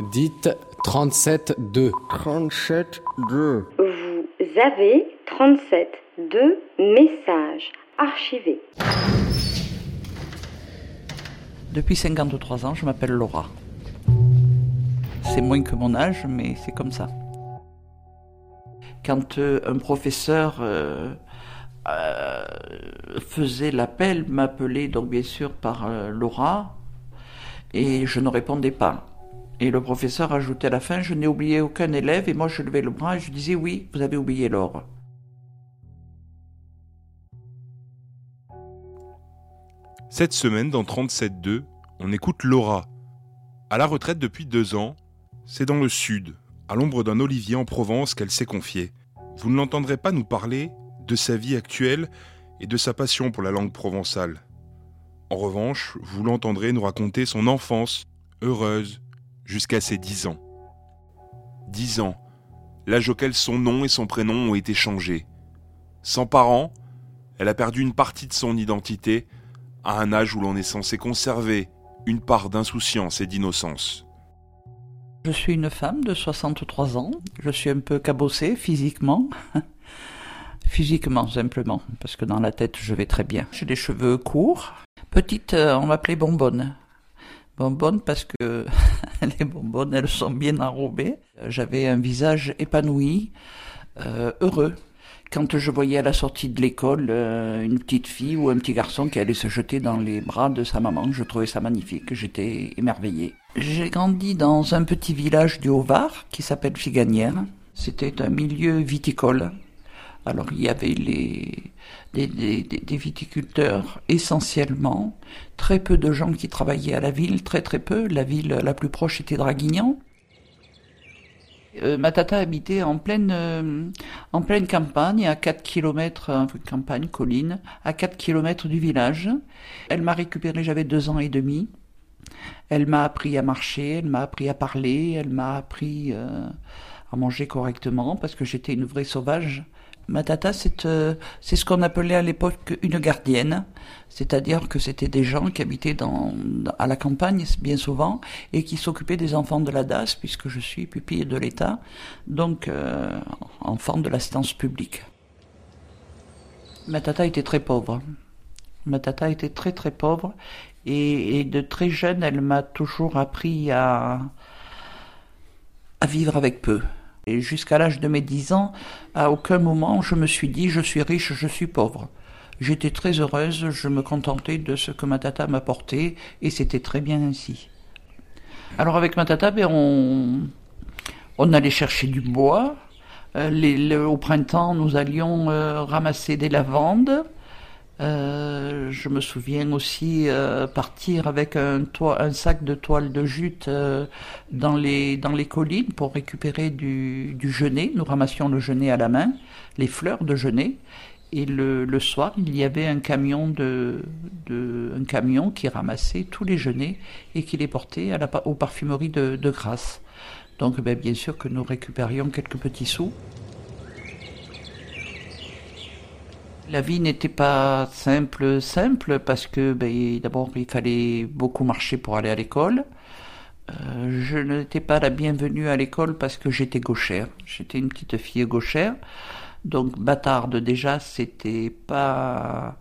Dites 37-2. 37-2. Vous avez 37-2 messages archivés. Depuis 53 ans, je m'appelle Laura. C'est moins que mon âge, mais c'est comme ça. Quand euh, un professeur euh, euh, faisait l'appel, m'appelait donc bien sûr par Laura, et je ne répondais pas. Et le professeur ajoutait à la fin, je n'ai oublié aucun élève, et moi je levais le bras et je disais, oui, vous avez oublié Laure. Cette semaine, dans 37.2, on écoute Laura. À la retraite depuis deux ans, c'est dans le sud, à l'ombre d'un olivier en Provence qu'elle s'est confiée. Vous ne l'entendrez pas nous parler de sa vie actuelle et de sa passion pour la langue provençale. En revanche, vous l'entendrez nous raconter son enfance, heureuse, jusqu'à ses dix ans. Dix ans, l'âge auquel son nom et son prénom ont été changés. Sans parents, elle a perdu une partie de son identité à un âge où l'on est censé conserver une part d'insouciance et d'innocence. Je suis une femme de 63 ans. Je suis un peu cabossée physiquement. physiquement simplement, parce que dans la tête je vais très bien. J'ai des cheveux courts. Petite, euh, on m'appelait bonbonne bonbonnes parce que les bonbonnes, elles sont bien enrobées. J'avais un visage épanoui, euh, heureux. Quand je voyais à la sortie de l'école euh, une petite fille ou un petit garçon qui allait se jeter dans les bras de sa maman, je trouvais ça magnifique, j'étais émerveillé. J'ai grandi dans un petit village du Haut-Var qui s'appelle Figanière. C'était un milieu viticole. Alors il y avait les, des, viticulteurs essentiellement, très peu de gens qui travaillaient à la ville, très très peu. La ville la plus proche était Draguignan. Euh, ma tata habitait en pleine, euh, en pleine campagne, à 4 km, euh, campagne, colline, à 4 km du village. Elle m'a récupéré, j'avais deux ans et demi. Elle m'a appris à marcher, elle m'a appris à parler, elle m'a appris à manger correctement parce que j'étais une vraie sauvage. Ma tata, euh, c'est ce qu'on appelait à l'époque une gardienne, c'est-à-dire que c'était des gens qui habitaient dans, à la campagne bien souvent et qui s'occupaient des enfants de la DAS, puisque je suis pupille de l'État, donc euh, enfant de l'assistance publique. Ma tata était très pauvre. Ma tata était très très pauvre et, et de très jeune, elle m'a toujours appris à, à vivre avec peu. Et jusqu'à l'âge de mes dix ans, à aucun moment je me suis dit je suis riche, je suis pauvre. J'étais très heureuse, je me contentais de ce que ma tata m'apportait et c'était très bien ainsi. Alors avec ma tata, ben, on, on allait chercher du bois. Euh, au printemps, nous allions euh, ramasser des lavandes. Euh, je me souviens aussi euh, partir avec un, sac de toile de jute euh, dans, les, collines pour récupérer du, du genêt. Nous ramassions le genêt à la main, les fleurs de genêt. Et le, soir, il y avait un camion qui ramassait tous les genêts et qui les portait à la, aux parfumeries de, de Grasse. Donc ben, bien sûr que nous récupérions quelques petits sous. La vie n'était pas simple, simple, parce que ben, d'abord il fallait beaucoup marcher pour aller à l'école. Euh, je n'étais pas la bienvenue à l'école parce que j'étais gauchère. J'étais une petite fille gauchère. Donc bâtarde déjà, c'était pas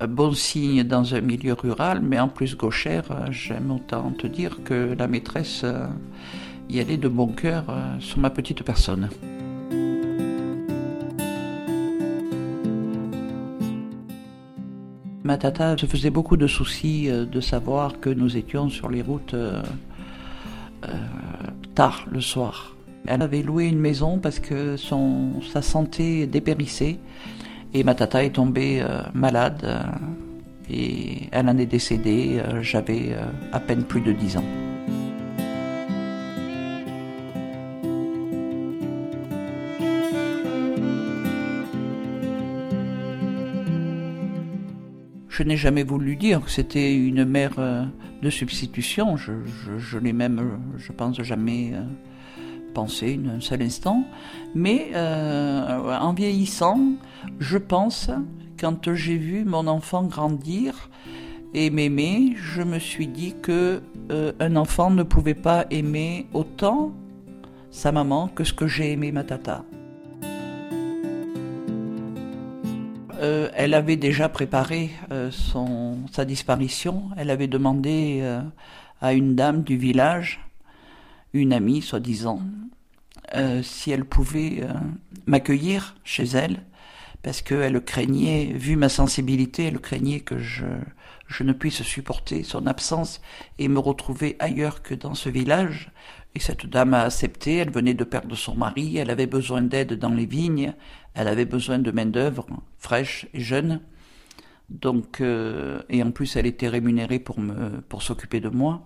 un bon signe dans un milieu rural, mais en plus gauchère, j'aime autant te dire que la maîtresse euh, y allait de bon cœur euh, sur ma petite personne. Ma tata se faisait beaucoup de soucis euh, de savoir que nous étions sur les routes euh, euh, tard le soir. Elle avait loué une maison parce que son, sa santé dépérissait et ma tata est tombée malade et elle en est décédée. J'avais à peine plus de 10 ans. Je n'ai jamais voulu dire que c'était une mère euh, de substitution. Je, je, l'ai même, euh, je pense, jamais euh, pensé un seul instant. Mais en vieillissant, je pense, quand j'ai vu mon enfant grandir, et m'aimer, je me suis dit que euh, un enfant ne pouvait pas aimer autant sa maman que ce que j'ai aimé ma tata. Euh, elle avait déjà préparé euh, son, sa disparition. Elle avait demandé à une dame du village, une amie soi-disant, si elle pouvait m'accueillir chez elle, parce qu'elle craignait, vu ma sensibilité, elle craignait que je je ne puisse supporter son absence et me retrouver ailleurs que dans ce village. Et cette dame a accepté, elle venait de perdre son mari, elle avait besoin d'aide dans les vignes, elle avait besoin de main-d'œuvre fraîche et jeune. Donc, euh, et en plus, elle était rémunérée pour me, pour s'occuper de moi.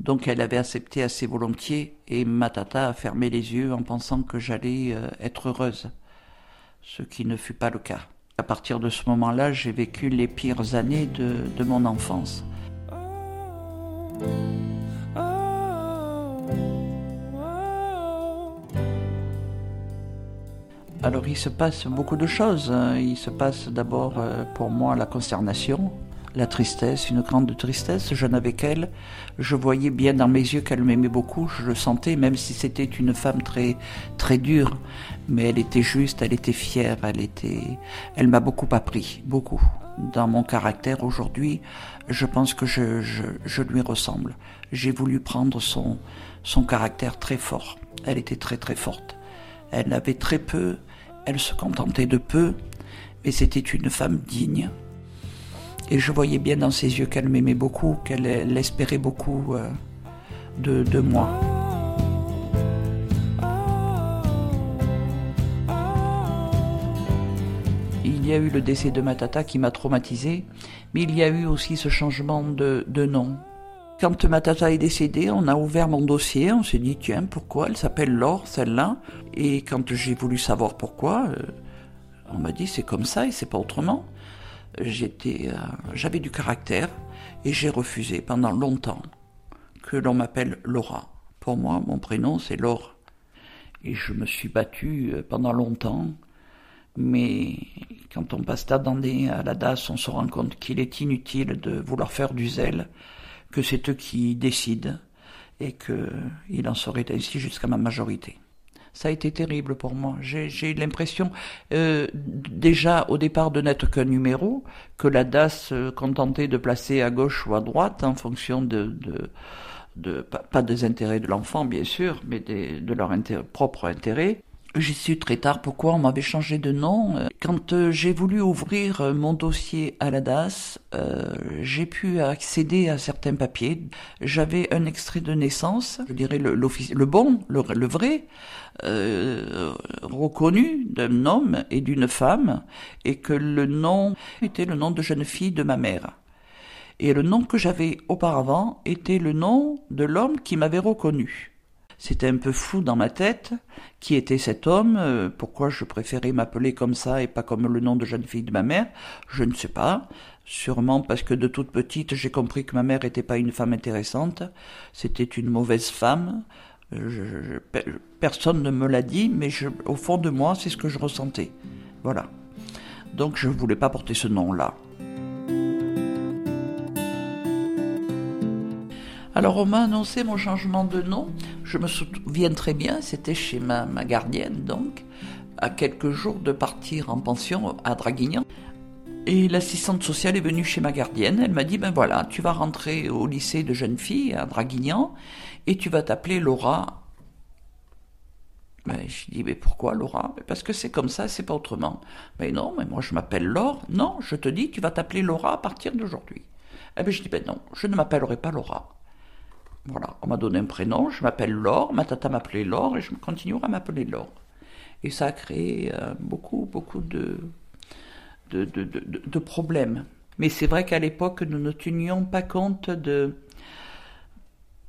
Donc, elle avait accepté assez volontiers et ma tata a fermé les yeux en pensant que j'allais euh, être heureuse. Ce qui ne fut pas le cas. À partir de ce moment-là, j'ai vécu les pires années de, mon enfance. Alors il se passe beaucoup de choses. Il se passe d'abord euh, pour moi la consternation, la tristesse, une grande tristesse. Je n'avais qu'elle. Je voyais bien dans mes yeux qu'elle m'aimait beaucoup. Je le sentais, même si c'était une femme très, très dure. Mais elle était juste, elle était fière, elle était, elle m'a beaucoup appris, beaucoup. Dans mon caractère aujourd'hui, je pense que je, je, je lui ressemble. J'ai voulu prendre son, son caractère très fort. Elle était très très forte. Elle avait très peu, elle se contentait de peu, mais c'était une femme digne, et je voyais bien dans ses yeux qu'elle m'aimait beaucoup, qu'elle espérait beaucoup euh, de, moi. Il y a eu le décès de ma tata qui m'a traumatisé, mais il y a eu aussi ce changement de nom. Quand ma tata est décédée, on a ouvert mon dossier, on s'est dit tiens, pourquoi elle s'appelle Laure, celle-là Et quand j'ai voulu savoir pourquoi, euh, on m'a dit c'est comme ça et c'est pas autrement j'étais, euh, j'avais du caractère et j'ai refusé pendant longtemps que l'on m'appelle Laura. Pour moi, mon prénom c'est Laure. Et je me suis battu euh, pendant longtemps, mais quand on passe d'année à la DAS, on se rend compte qu'il est inutile de vouloir faire du zèle, que c'est eux qui décident et qu'il en serait ainsi jusqu'à ma majorité ça a été terrible pour moi. J'ai eu l'impression, euh, déjà au départ de n'être qu'un numéro, que la DAS se contentait de placer à gauche ou à droite en fonction de pas, des intérêts de l'enfant bien sûr, mais de leur propre intérêt. J'y su très tard pourquoi on m'avait changé de nom. Quand euh, j'ai voulu ouvrir euh, mon dossier à la DAS, euh, j'ai pu accéder à certains papiers. J'avais un extrait de naissance, je dirais le, le bon, le, vrai, reconnu d'un homme et d'une femme, et que le nom était le nom de jeune fille de ma mère. Et le nom que j'avais auparavant était le nom de l'homme qui m'avait reconnu. C'était un peu fou dans ma tête. Qui était cet homme euh, Pourquoi je préférais m'appeler comme ça et pas comme le nom de jeune fille de ma mère Je ne sais pas. Sûrement parce que de toute petite, j'ai compris que ma mère n'était pas une femme intéressante. C'était une mauvaise femme. personne ne me l'a dit, mais au fond de moi, c'est ce que je ressentais. Voilà. Donc je ne voulais pas porter ce nom-là. Alors on m'a annoncé mon changement de nom. Je me souviens très bien, c'était chez ma, gardienne donc, à quelques jours de partir en pension à Draguignan. Et l'assistante sociale est venue chez ma gardienne. Elle m'a dit ben voilà, tu vas rentrer au lycée de jeunes filles à Draguignan et tu vas t'appeler Laura. Ben, je dis mais pourquoi Laura? Parce que c'est comme ça, c'est pas autrement. Mais non, mais moi je m'appelle Laure. Non, je te dis tu vas t'appeler Laura à partir d'aujourd'hui. Eh ben je dis ben non, je ne m'appellerai pas Laura. Voilà, on m'a donné un prénom, je m'appelle Laure, ma tata m'appelait Laure et je continuerai à m'appeler Laure. Et ça a créé euh, beaucoup, beaucoup de, de, de, de, problèmes. Mais c'est vrai qu'à l'époque, nous ne tenions pas compte de,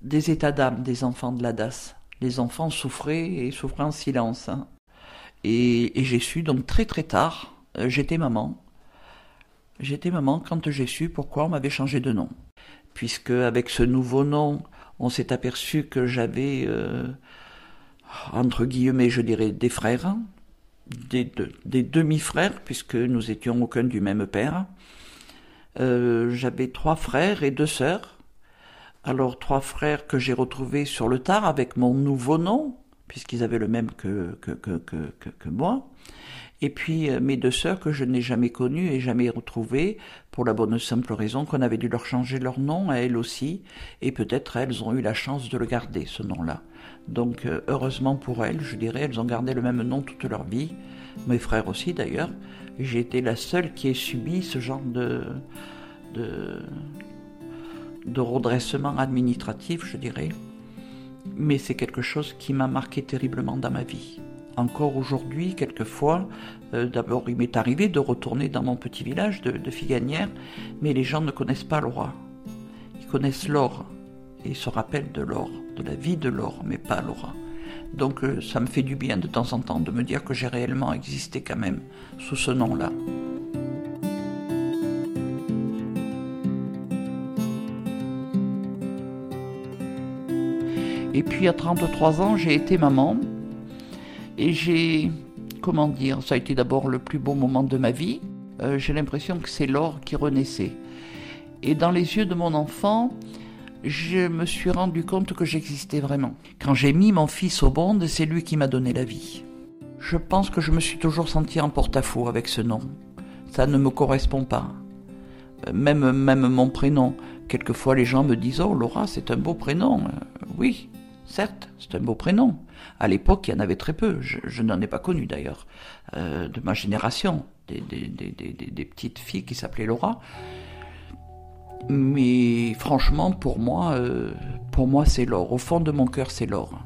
des états d'âme des enfants de la DAS. Les enfants souffraient et souffraient en silence. Hein. Et, j'ai su donc très très tard, euh, j'étais maman. J'étais maman quand j'ai su pourquoi on m'avait changé de nom. Puisque avec ce nouveau nom, on s'est aperçu que j'avais, euh, entre guillemets, je dirais, des frères, des, demi-frères, puisque nous étions aucun du même père. Euh, j'avais trois frères et deux sœurs. Alors trois frères que j'ai retrouvés sur le tard avec mon nouveau nom, puisqu'ils avaient le même que, que, que, que, que moi. Et puis euh, mes deux sœurs que je n'ai jamais connues et jamais retrouvées, pour la bonne simple raison qu'on avait dû leur changer leur nom à elles aussi, et peut-être elles ont eu la chance de le garder, ce nom-là. Donc euh, heureusement pour elles, je dirais, elles ont gardé le même nom toute leur vie, mes frères aussi d'ailleurs. J'ai été la seule qui ait subi ce genre de, de, de redressement administratif, je dirais. Mais c'est quelque chose qui m'a marqué terriblement dans ma vie. Encore aujourd'hui, quelquefois, euh, d'abord il m'est arrivé de retourner dans mon petit village de, Figanière, mais les gens ne connaissent pas Laura. Ils connaissent Laure, et se rappellent de Laure, de la vie de Laure, mais pas Laura. Donc euh, ça me fait du bien de temps en temps de me dire que j'ai réellement existé quand même sous ce nom-là. Et puis à 33 ans, j'ai été maman et j'ai, comment dire, ça a été d'abord le plus beau moment de ma vie. Euh, j'ai l'impression que c'est l'or qui renaissait. Et dans les yeux de mon enfant, je me suis rendu compte que j'existais vraiment. Quand j'ai mis mon fils au monde, c'est lui qui m'a donné la vie. Je pense que je me suis toujours senti en porte-à-faux avec ce nom. Ça ne me correspond pas. Euh, Même, même mon prénom. Quelquefois, les gens me disent Oh, Laura, c'est un beau prénom. Euh, oui, certes, c'est un beau prénom. À l'époque, il y en avait très peu. Je, n'en ai pas connu d'ailleurs. Euh, de ma génération, des, petites filles qui s'appelaient Laura. Mais franchement, pour moi, euh, pour moi, c'est l'or. Au fond de mon cœur, c'est l'or.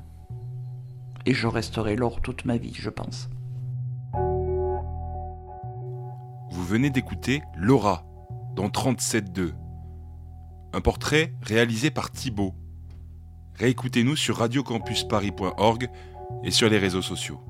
Et je resterai l'or toute ma vie, je pense. Vous venez d'écouter Laura dans 37.2. Un portrait réalisé par Thibaut. Réécoutez-nous sur radiocampusparis.org et sur les réseaux sociaux.